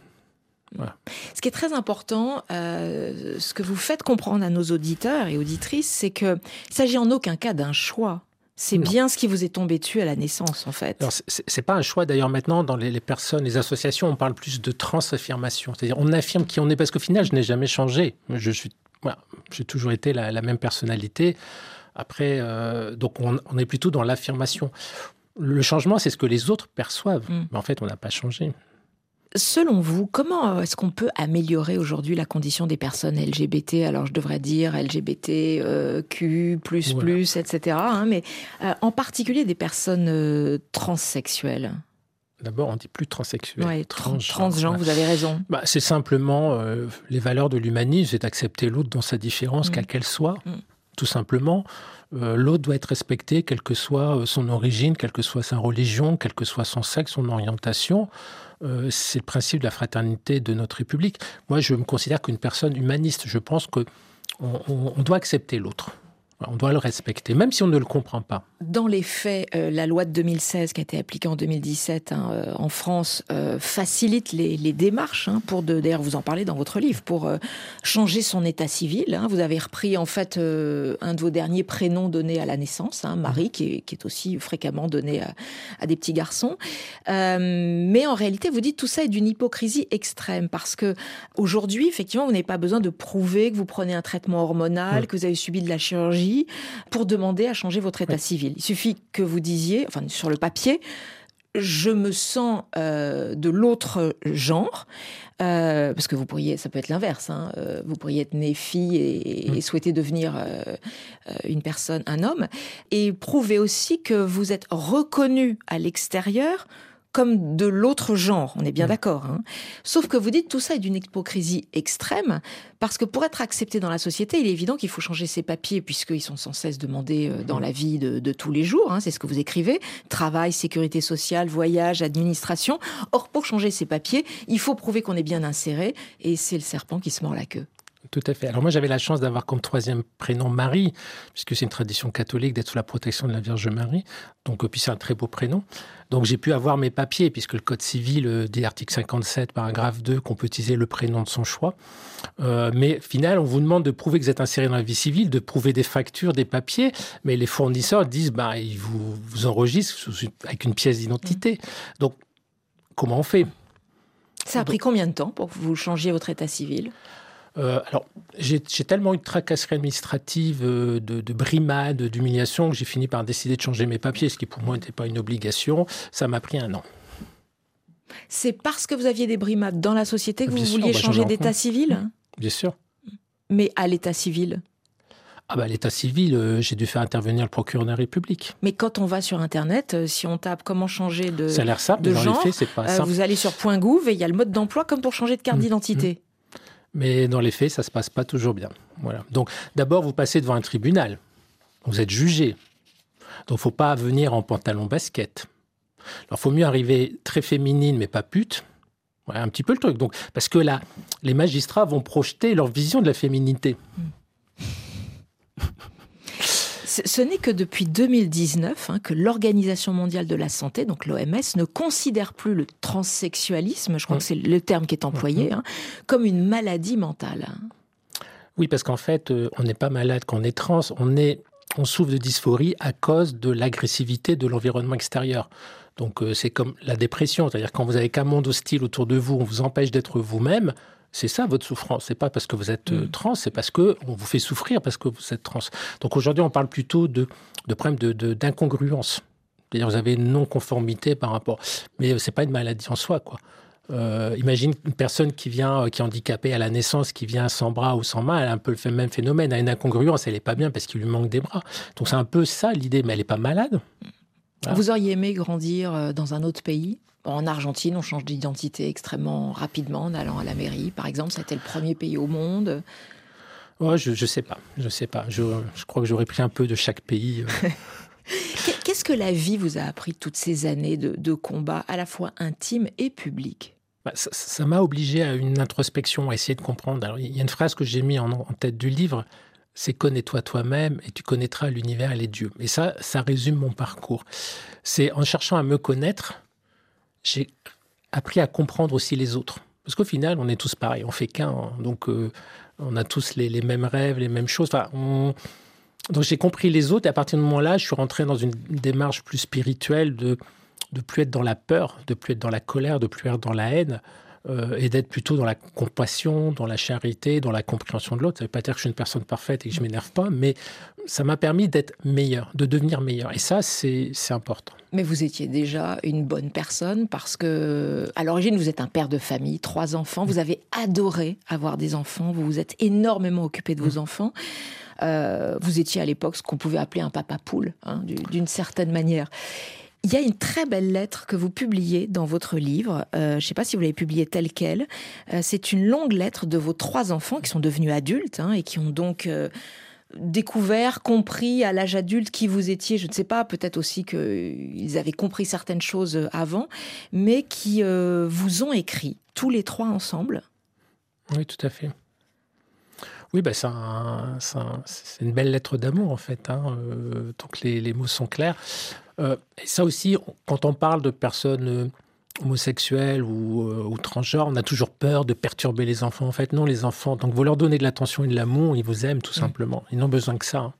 Ce qui est très important, euh, ce que vous faites comprendre à nos auditeurs et auditrices, c'est que s'agit en aucun cas d'un choix. C'est bien ce qui vous est tombé dessus à la naissance, en fait. C'est- pas un choix d'ailleurs maintenant dans les, les personnes, les associations, on parle plus de transaffirmation. C'est-à-dire, on affirme qui on est parce qu'au final, je n'ai jamais changé. Je suis, voilà, j'ai toujours été la, la même personnalité. Après, euh, donc on, on est plutôt dans l'affirmation. Le changement, c'est ce que les autres perçoivent. Mm. Mais en fait, on n'a pas changé. Selon vous, comment est-ce qu'on peut améliorer aujourd'hui la condition des personnes LGBT Alors, je devrais dire LGBT, euh, Q, plus, Voilà. plus, etc. hein, mais euh, en particulier des personnes euh, transsexuelles. D'abord, on dit plus transsexuel. Ouais, tran- transgenre. transgenres, vous avez raison. Bah, c'est simplement euh, les valeurs de l'humanisme, c'est d'accepter l'autre dans sa différence, Mm. quelle qu'elle soit, Mm. tout simplement. Euh, l'autre doit être respecté, quelle que soit euh, son origine, quelle que soit sa religion, quel que soit son sexe, son orientation. Euh, c'est le principe de la fraternité de notre République. Moi, je me considère qu'une personne humaniste. Je pense que on, on- on doit accepter l'autre. On doit le respecter, même si on ne le comprend pas. Dans les faits, euh, la loi de 2016 qui a été appliquée en 2017 hein, euh, en France euh, facilite les, les démarches hein, pour d'ailleurs vous en parlez dans votre livre pour changer son état civil. hein. Vous avez repris en fait un de vos derniers prénoms donnés à la naissance, Marie, qui est, qui est aussi fréquemment donné à, à des petits garçons. Mais en réalité, vous dites tout ça est d'une hypocrisie extrême parce que aujourd'hui, effectivement, vous n'avez pas besoin de prouver que vous prenez un traitement hormonal, Mm. que vous avez subi de la chirurgie pour demander à changer votre état Oui. civil. Il suffit que vous disiez, enfin sur le papier, je me sens euh, de l'autre genre, euh, parce que vous pourriez, ça peut être l'inverse, hein, euh, vous pourriez être né fille et, et Mm. souhaiter devenir une personne, un homme, et prouver aussi que vous êtes reconnu à l'extérieur comme de l'autre genre, on est bien Mm. d'accord. hein. Sauf que vous dites tout ça est d'une hypocrisie extrême, parce que pour être accepté dans la société, il est évident qu'il faut changer ses papiers, puisqu'ils sont sans cesse demandés euh, dans la vie de, de tous les jours, hein, c'est ce que vous écrivez, travail, sécurité sociale, voyage, administration. Or, pour changer ses papiers, il faut prouver qu'on est bien inséré, et c'est le serpent qui se mord la queue. Tout à fait. Alors moi, j'avais la chance d'avoir comme troisième prénom Marie, puisque c'est une tradition catholique d'être sous la protection de la Vierge Marie. Donc, euh, puis c'est un très beau prénom. Donc j'ai pu avoir mes papiers, puisque le Code civil euh, dit article 57, paragraphe 2, qu'on peut utiliser le prénom de son choix. Euh, mais final, on vous demande de prouver que vous êtes inséré dans la vie civile, de prouver des factures, des papiers, mais les fournisseurs disent, bah, ils vous, vous enregistrent avec une pièce d'identité. Donc, comment on fait? Ça a pris combien de temps pour que vous changiez votre état civil? Euh, alors, j'ai tellement eu de tracasseries administratives, euh, de, de brimades, d'humiliations, que j'ai fini par décider de changer mes papiers, ce qui pour moi n'était pas une obligation. Ça m'a pris un an. C'est parce que vous aviez des brimades dans la société que Bien vous sûr, vouliez bah, changer d'état civil Bien sûr. Mais à l'état civil Ah bah, l'état civil, euh, j'ai dû faire intervenir le procureur de la République. Mais quand on va sur Internet, euh, si on tape comment changer de, ça a l'air simple, de genre, les faits, c'est pas euh, vous allez sur Point Gouv et il y a le mode d'emploi comme pour changer de carte Mmh, d'identité. Mais dans les faits, ça se passe pas toujours bien. Voilà. Donc, d'abord, vous passez devant un tribunal. Vous êtes jugé. Donc, faut pas venir en pantalon basket. Alors, faut mieux arriver très féminine, mais pas pute. Voilà, un petit peu le truc. Donc, parce que là, les magistrats vont projeter leur vision de la féminité. Ce (laughs) ce n'est que depuis 2019 hein, que l'Organisation mondiale de la santé, donc l'OMS, ne considère plus le transsexualisme, je crois que c'est le terme qui est employé, hein, comme une maladie mentale. Oui, parce qu'en fait, euh, on n'est pas malade quand on est trans. On est, on souffre de dysphorie à cause de l'agressivité de l'environnement extérieur. Donc, euh, c'est comme la dépression, c'est-à-dire quand vous avez qu'un monde hostile autour de vous, on vous empêche d'être vous-même. C'est ça votre souffrance. C'est pas parce que vous êtes euh, Mm. trans, c'est parce que on vous fait souffrir parce que vous êtes trans. Donc aujourd'hui, on parle plutôt de, de problème de, de- d'incongruence. C'est-à-dire vous avez une non-conformité par rapport. Mais euh, c'est pas une maladie en soi, quoi. Euh, imagine une personne qui vient, qui est handicapée à la naissance, qui vient sans bras ou sans main, elle a un peu le même phénomène, elle a une incongruence, elle est pas bien parce qu'il lui manque des bras. Donc c'est un peu ça l'idée, mais elle est pas malade. Vous auriez aimé grandir euh, dans un autre pays? En Argentine, on change d'identité extrêmement rapidement en allant à la mairie, par exemple. C'était le premier pays au monde. Ouais, je, je sais pas, je sais pas. Je, je crois que j'aurais pris un peu de chaque pays. euh. (laughs) Qu'est- Qu'est-ce que la vie vous a appris toutes ces années de, de combat, à la fois intime et public? Bah, ça- m'a obligé à une introspection, à essayer de comprendre. Alors, il y a une phrase que j'ai mis en, en tête du livre, c'est connais-toi toi-même et tu connaîtras l'univers et les dieux. Et ça, ça résume mon parcours. C'est en cherchant à me connaître, j'ai appris à comprendre aussi les autres. Parce qu'au final, on est tous pareils, on fait qu'un. hein. Donc, euh, on a tous les, mêmes rêves, les mêmes choses. Enfin, on- Donc, j'ai compris les autres et à partir de moment-là, je suis rentré dans une démarche plus spirituelle de de plus être dans la peur, de plus être dans la colère, de plus être dans la haine, euh, et d'être plutôt dans la compassion, dans la charité, dans la compréhension de l'autre. Ça ne veut pas dire que je suis une personne parfaite et que je m'énerve pas, mais ça m'a permis d'être meilleur, de devenir meilleur. Et ça, c'est important. Mais vous étiez déjà une bonne personne parce que, à l'origine, vous êtes un père de famille, trois enfants. Vous avez adoré avoir des enfants. Vous vous êtes énormément occupé de vos enfants. Euh, vous étiez à l'époque ce qu'on pouvait appeler un papa poule, hein, du- d'une certaine manière. Il y a une très belle lettre que vous publiez dans votre livre. Euh, je ne sais pas si vous l'avez publiée telle qu'elle. Euh, c'est une longue lettre de vos trois enfants qui sont devenus adultes hein, et qui ont donc euh, découvert, compris à l'âge adulte qui vous étiez. Je ne sais pas, peut-être aussi qu'ils avaient compris certaines choses avant, mais qui vous ont écrit tous les trois ensemble. Oui, tout à fait. Oui, bah, c'est un- c'est un- c'est une belle lettre d'amour, en fait, hein, tant que les, les mots sont clairs. Euh, et ça aussi, quand on parle de personnes euh, homosexuelles ou, euh, ou transgenres, on a toujours peur de perturber les enfants. En fait, non, les enfants, donc vous leur donnez de l'attention et de l'amour, ils vous aiment tout simplement. Ils n'ont besoin que ça. hein.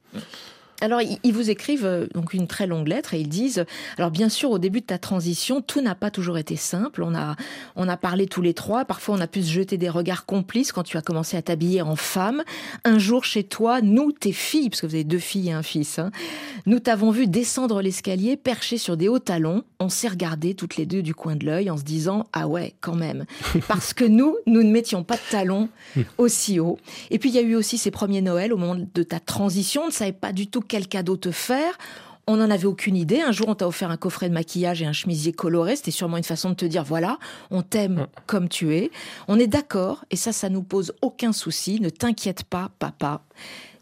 Alors, ils vous écrivent euh, donc une très longue lettre et ils disent alors bien sûr au début de ta transition tout n'a pas toujours été simple. On a on a parlé tous les trois. Parfois on a pu se jeter des regards complices quand tu as commencé à t'habiller en femme. Un jour chez toi, nous tes filles parce que vous avez deux filles et un fils, hein, nous t'avons vu descendre l'escalier perché sur des hauts talons. On s'est regardé toutes les deux du coin de l'œil en se disant ah ouais quand même (laughs) parce que nous nous ne mettions pas de talons aussi haut. Et puis il y a eu aussi ces premiers Noëls au moment de ta transition. On ne savait pas du tout quel cadeau te faire. On n'en avait aucune idée. Un jour, on t'a offert un coffret de maquillage et un chemisier coloré. C'était sûrement une façon de te dire voilà, on t'aime comme tu es. On est d'accord, et ça, ça nous pose aucun souci. Ne t'inquiète pas, papa.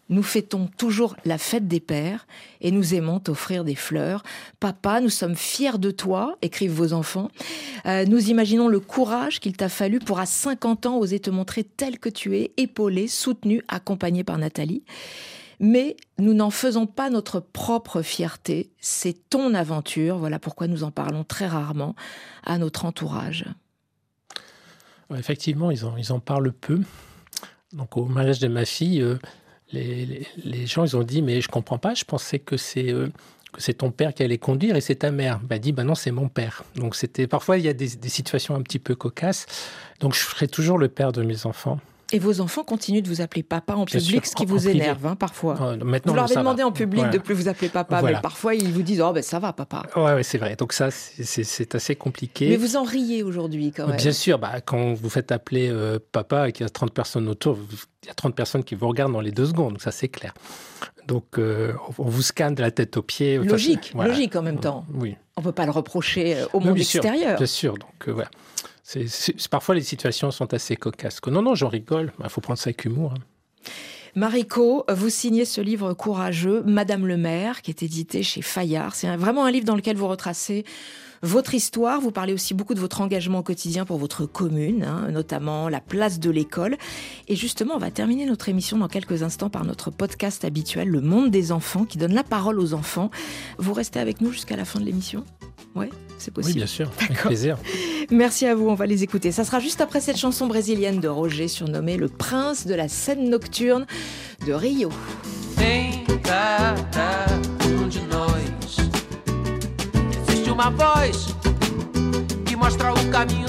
nous fêtons toujours la fête des pères et nous aimons t'offrir des fleurs. Papa, nous sommes fiers de toi, écrivent vos enfants. Euh, nous imaginons le courage qu'il t'a fallu pour à 50 ans oser te montrer tel que tu es, épaulé, soutenu, accompagné par Nathalie. Mais nous n'en faisons pas notre propre fierté, c'est ton aventure, voilà pourquoi nous en parlons très rarement à notre entourage. Effectivement, ils en, parlent peu. Donc, au mariage de ma fille, euh, les, gens, ils ont dit, mais je comprends pas, je pensais que c'est euh, que c'est ton père qui allait conduire et c'est ta mère. Ben, dit, ben non, c'est mon père. Donc, c'était parfois, il y a des, des situations un petit peu cocasses. Donc, je serai toujours le père de mes enfants. Et vos enfants continuent de vous appeler papa en Bien public, sûr, ce qui en- vous en énerve hein, parfois. Euh, maintenant, vous leur avez va. demandé en public Voilà. de plus vous appeler papa, Voilà. mais parfois ils vous disent Oh, ben ça va, papa. Ouais, ouais, c'est vrai. Donc, ça, c'est- assez compliqué. Mais vous en riez aujourd'hui quand même. Bien sûr, bah, quand vous faites appeler euh, papa et qu'il y a 30 personnes autour, il y a 30 personnes qui vous regardent dans les deux secondes, donc ça c'est clair. Donc euh, on vous scanne de la tête aux pieds. Enfin, Logique, voilà. logique en même temps. Oui, On peut pas le reprocher euh, au monde bien sûr, extérieur. bien sûr. Donc c'est- parfois les situations sont assez cocasses. Non, non, j'en rigole. Il faut prendre ça avec humour. hein. Mariko, vous signez ce livre courageux, Madame le maire, qui est édité chez Fayard. C'est vraiment un livre dans lequel vous retracez votre histoire. Vous parlez aussi beaucoup de votre engagement au quotidien pour votre commune, hein, notamment la place de l'école. Et justement, on va terminer notre émission dans quelques instants par notre podcast habituel, Le Monde des enfants, qui donne la parole aux enfants. Vous restez avec nous jusqu'à la fin de l'émission? Ouais, c'est Oui, possible. bien sûr. Avec D'accord. plaisir. Merci à vous, on va les écouter. Ça sera juste après cette chanson brésilienne de Roger, surnommé le prince de la scène nocturne de Rio. Em cada um de nós? Existe uma voz que mostra o caminho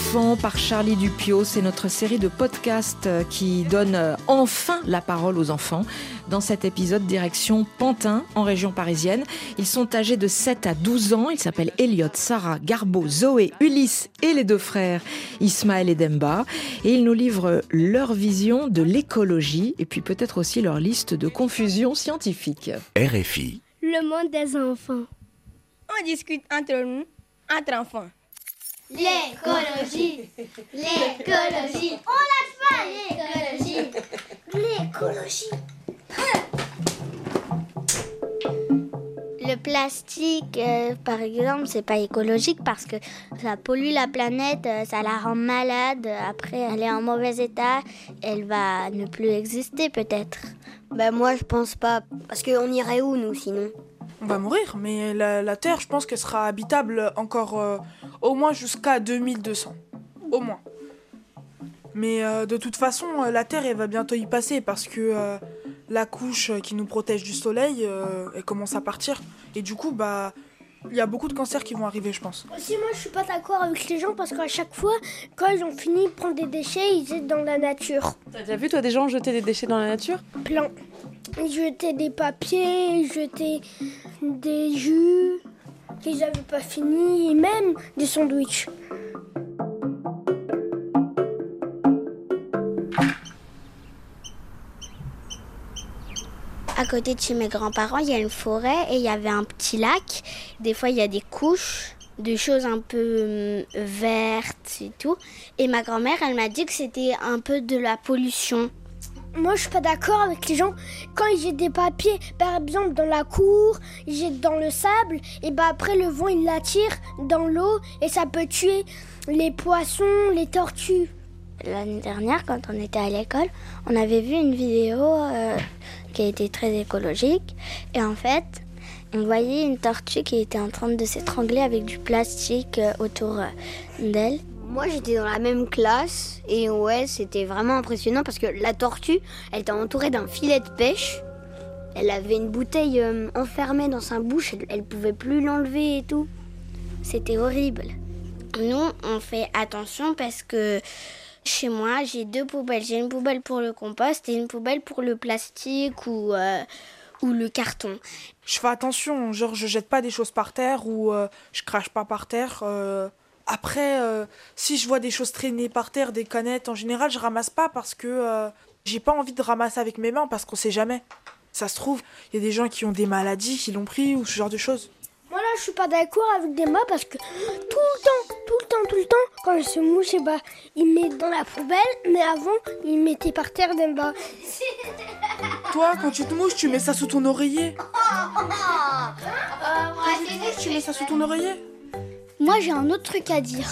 enfants par Charlie Dupio, c'est notre série de podcasts euh, qui donne euh, enfin la parole aux enfants. Dans cet épisode, direction Pantin, en région parisienne. Ils sont âgés de 7 à 12 ans. Ils s'appellent Elliot, Sarah, Garbo, Zoé, Ulysse et les deux frères Ismaël et Demba. Et ils nous livrent leur vision de l'écologie et puis peut-être aussi leur liste de confusions scientifiques. RFI. Le monde des enfants. On discute entre nous, entre enfants. L'écologie. L'écologie. On l'a fait. L'écologie. L'écologie. Le plastique, euh, par exemple, c'est pas écologique parce que ça pollue la planète, euh, ça la rend malade. Après, elle est en mauvais état, elle va ne plus exister peut-être. Ben moi je pense pas, parce qu'on irait où nous sinon? On va mourir, mais la, la Terre, je pense qu'elle sera habitable encore euh, au moins jusqu'à 2200. Au moins. Mais euh, de toute façon, euh, la Terre, elle va bientôt y passer parce que euh, la couche qui nous protège du soleil, euh, elle commence à partir. Et du coup, bah, il y a beaucoup de cancers qui vont arriver, je pense. Aussi, moi, je suis pas d'accord avec les gens parce qu'à chaque fois, quand ils ont fini de prendre des déchets, ils étaient dans la nature. T'as déjà vu, toi, des gens jeter des déchets dans la nature? Plein. Jetaient des papiers, jetaient des jus. qu'ils n'avaient pas fini, et même des sandwichs. À côté de chez mes grands-parents, il y a une forêt et il y avait un petit lac. Des fois, il y a des couches de choses un peu hum, vertes et tout. Et ma grand-mère, elle m'a dit que c'était un peu de la pollution. Moi, je suis pas d'accord avec les gens. Quand ils jettent des papiers, par exemple, dans la cour, ils jettent dans le sable, et bah après, le vent, il l'attire dans l'eau, et ça peut tuer les poissons, les tortues. L'année dernière, quand on était à l'école, on avait vu une vidéo euh, qui était très écologique. Et en fait, on voyait une tortue qui était en train de s'étrangler avec du plastique euh, autour euh, d'elle. Moi, j'étais dans la même classe et ouais, c'était vraiment impressionnant parce que la tortue, elle était entourée d'un filet de pêche. Elle avait une bouteille euh, enfermée dans sa bouche, elle, elle pouvait plus l'enlever et tout. C'était horrible. Nous, on fait attention parce que chez moi, j'ai deux poubelles. J'ai une poubelle pour le compost et une poubelle pour le plastique ou, euh, ou le carton. Je fais attention, genre je jette pas des choses par terre ou euh, je crache pas par terre. euh. Après, euh, si je vois des choses traîner par terre, des canettes, en général, je ramasse pas parce que euh, j'ai pas envie de ramasser avec mes mains parce qu'on sait jamais. Ça se trouve, il y a des gens qui ont des maladies, qui l'ont pris ou ce genre de choses. Moi, là, je suis pas d'accord avec des mots parce que tout le temps, tout le temps, tout le temps, quand il se mouche, eh bah, il met dans la poubelle, mais avant, il mettait par terre d'en bas. (laughs) Toi, quand tu te mouches, tu mets ça sous ton oreiller. (laughs) Tu mets ça sous ton oreiller Moi, j'ai un autre truc à dire.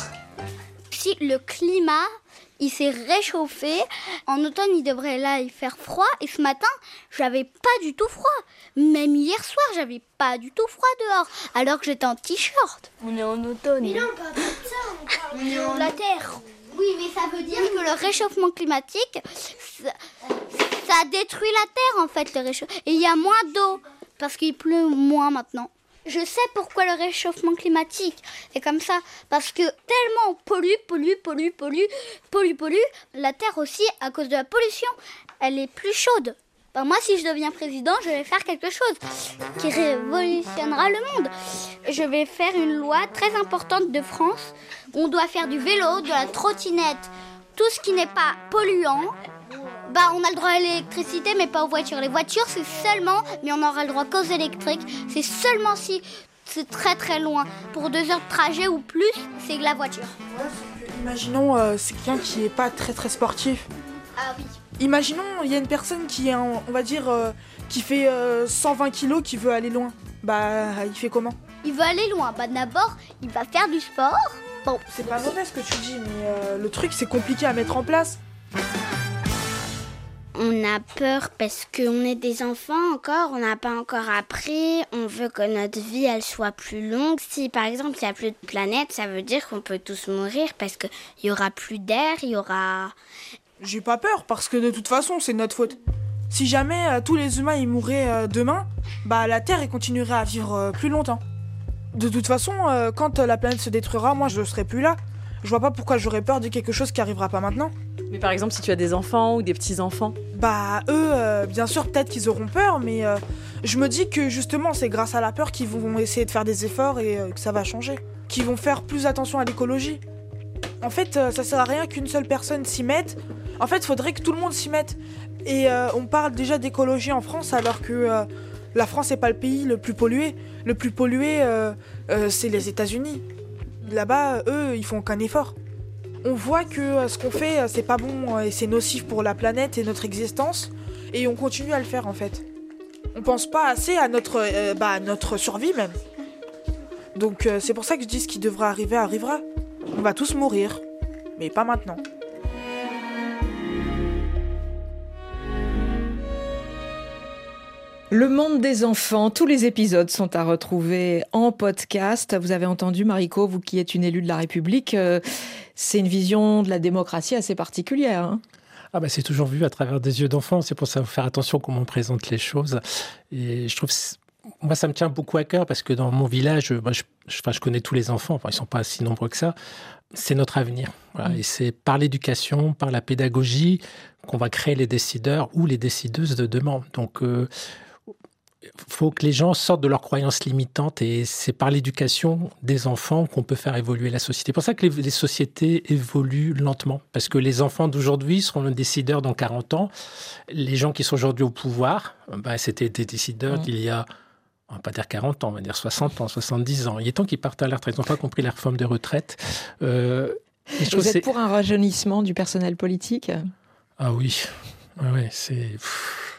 Si le climat, il s'est réchauffé, en automne, il devrait là y faire froid. Et ce matin, j'avais pas du tout froid. Même hier soir, j'avais pas du tout froid dehors, alors que j'étais en t-shirt. On est en automne. Mais non, pas de ça, on parle de la terre. Oui, mais ça veut dire que le réchauffement climatique, ça, ça détruit la terre en fait, le réchauffement. Et il y a moins d'eau parce qu'il pleut moins maintenant. Je sais pourquoi le réchauffement climatique est comme ça. Parce que tellement on pollue, pollue, pollue, pollue, pollue, pollue, la terre aussi, à cause de la pollution, elle est plus chaude. Ben, moi, si je deviens président, je vais faire quelque chose qui révolutionnera le monde. Je vais faire une loi très importante de France. On doit faire du vélo, de la trottinette, tout ce qui n'est pas polluant. Bah, on a le droit à l'électricité, mais pas aux voitures. Les voitures, c'est seulement, mais on aura le droit qu'aux électriques. C'est seulement si c'est très très loin. Pour deux heures de trajet ou plus, c'est la voiture. Imaginons, euh, c'est quelqu'un qui est pas très très sportif. Ah oui. Imaginons, il y a une personne qui est, en- on va dire, euh, qui fait euh, 120 kilos, qui veut aller loin. Bah, il fait comment? Il veut aller loin. Bah, d'abord, il va faire du sport. Bon, C'est pas mauvais ce que tu dis, mais euh, le truc c'est compliqué à mettre en place. On a peur parce qu'on est des enfants encore, on n'a pas encore appris, on veut que notre vie elle soit plus longue. Si par exemple il n'y a plus de planète, ça veut dire qu'on peut tous mourir parce qu'il y aura plus d'air, il y aura... J'ai pas peur parce que de toute façon c'est notre faute. Si jamais euh, tous les humains ils mourraient euh, demain, bah la Terre continuerait à vivre euh, plus longtemps. De toute façon, quand la planète se détruira, moi je serai plus là. Je vois pas pourquoi j'aurais peur de quelque chose qui arrivera pas maintenant. Mais par exemple, si tu as des enfants ou des petits-enfants. Bah eux, euh, bien sûr peut-être qu'ils auront peur, mais euh, je me dis que justement c'est grâce à la peur qu'ils vont essayer de faire des efforts et euh, que ça va changer. Qu'ils vont faire plus attention à l'écologie. En fait, ça sert à rien qu'une seule personne s'y mette. En fait, faudrait que tout le monde s'y mette. Et on parle déjà d'écologie en France alors que la France n'est pas le pays le plus pollué. Le plus pollué, c'est les États-Unis. Là-bas, eux, ils font aucun effort. On voit que euh, ce qu'on fait, euh, c'est pas bon euh, et c'est nocif pour la planète et notre existence. Et on continue à le faire en fait. On pense pas assez à notre, bah, survie même. Donc c'est pour ça que je dis ce qui devra arriver arrivera. On va tous mourir. Mais pas maintenant. Le monde des enfants, tous les épisodes sont à retrouver en podcast. Vous avez entendu, Mariko, vous qui êtes une élue de la République, euh, c'est une vision de la démocratie assez particulière. hein. Ah bah c'est toujours vu à travers des yeux d'enfant, c'est pour ça qu'il faut faire attention comment on présente les choses. Et je trouve, moi ça me tient beaucoup à cœur parce que dans mon village, moi, je, je- enfin, je connais tous les enfants, enfin, ils sont pas si nombreux que ça. C'est notre avenir. Voilà. Et c'est par l'éducation, par la pédagogie qu'on va créer les décideurs ou les décideuses de demain. Donc euh, faut que les gens sortent de leurs croyances limitantes et c'est par l'éducation des enfants qu'on peut faire évoluer la société. C'est pour ça que les, les sociétés évoluent lentement parce que les enfants d'aujourd'hui seront les décideurs dans 40 ans. Les gens qui sont aujourd'hui au pouvoir, bah, c'était des décideurs Mmh. d'il y a on va pas dire 40 ans, on va dire 60 ans, 70 ans. Il est temps qu'ils partent à la retraite. Ils n'ont pas compris la réforme des retraites. Euh, Vous c'est- êtes pour un rajeunissement du personnel politique? Ah oui, ouais, ouais, c'est pff,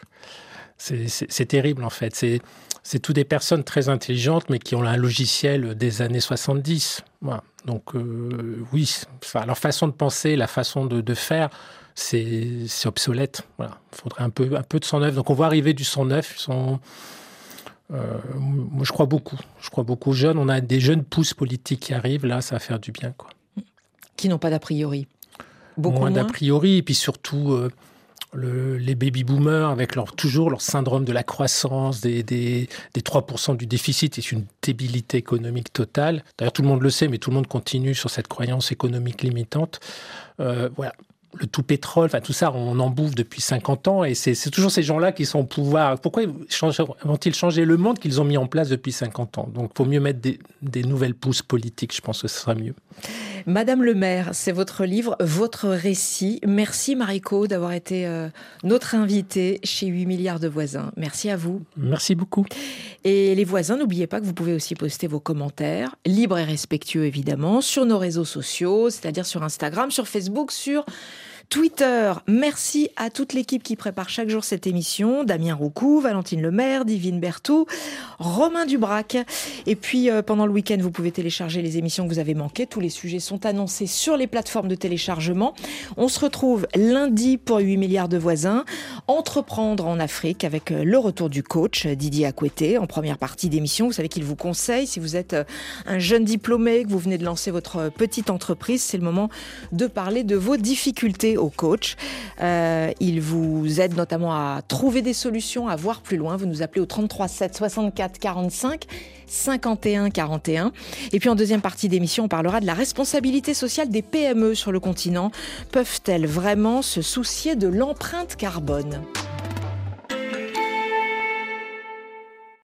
c'est- terrible en fait. C'est toutes des personnes très intelligentes, mais qui ont un logiciel des années 70. Voilà. Donc euh, oui, enfin, leur façon de penser, la façon de, de faire, c'est obsolète. Voilà. Il faudrait un peu, un peu de sang neuf. Donc on voit arriver du sang neuf. Sont, euh, moi je crois beaucoup. Je crois beaucoup aux jeunes. On a des jeunes pousses politiques qui arrivent. Là, ça va faire du bien. Quoi. qui n'ont pas d'a priori. Beaucoup moins moins. d'a priori, et puis surtout euh, le- les baby boomers avec leur, toujours leur syndrome de la croissance, des, des, des 3% du déficit, c'est une débilité économique totale. D'ailleurs, tout le monde le sait, mais tout le monde continue sur cette croyance économique limitante. Euh, voilà. Le tout pétrole, enfin tout ça, on en bouffe depuis 50 ans et c'est toujours ces gens-là qui sont au pouvoir. Pourquoi vont-ils changer le monde qu'ils ont mis en place depuis 50 ans? Donc, il faut mieux mettre des, des nouvelles pousses politiques, je pense que ce sera mieux. Madame le maire, c'est votre livre, votre récit. Merci Mariko d'avoir été euh, notre invitée chez 8 milliards de voisins. Merci à vous. Merci beaucoup. Et les voisins, n'oubliez pas que vous pouvez aussi poster vos commentaires, libres et respectueux évidemment, sur nos réseaux sociaux, c'est-à-dire sur Instagram, sur Facebook, sur Twitter. Merci à toute l'équipe qui prépare chaque jour cette émission. Damien Roucou, Valentine Lemaire, Divine Berthoud, Romain Dubrac. Et puis, euh, pendant le week-end, vous pouvez télécharger les émissions que vous avez manquées. Tous les sujets sont annoncés sur les plateformes de téléchargement. On se retrouve lundi pour 8 milliards de voisins. Entreprendre en Afrique avec euh, le retour du coach euh, Didier Akoueté en première partie d'émission. Vous savez qu'il vous conseille, si vous êtes un jeune diplômé, que vous venez de lancer votre petite entreprise, c'est le moment de parler de vos difficultés au coach. Euh, il vous aide notamment à trouver des solutions, à voir plus loin. Vous nous appelez au 33 7 64 45 51 41. Et puis en deuxième partie d'émission, on parlera de la responsabilité sociale des PME sur le continent. Peuvent-elles vraiment se soucier de l'empreinte carbone?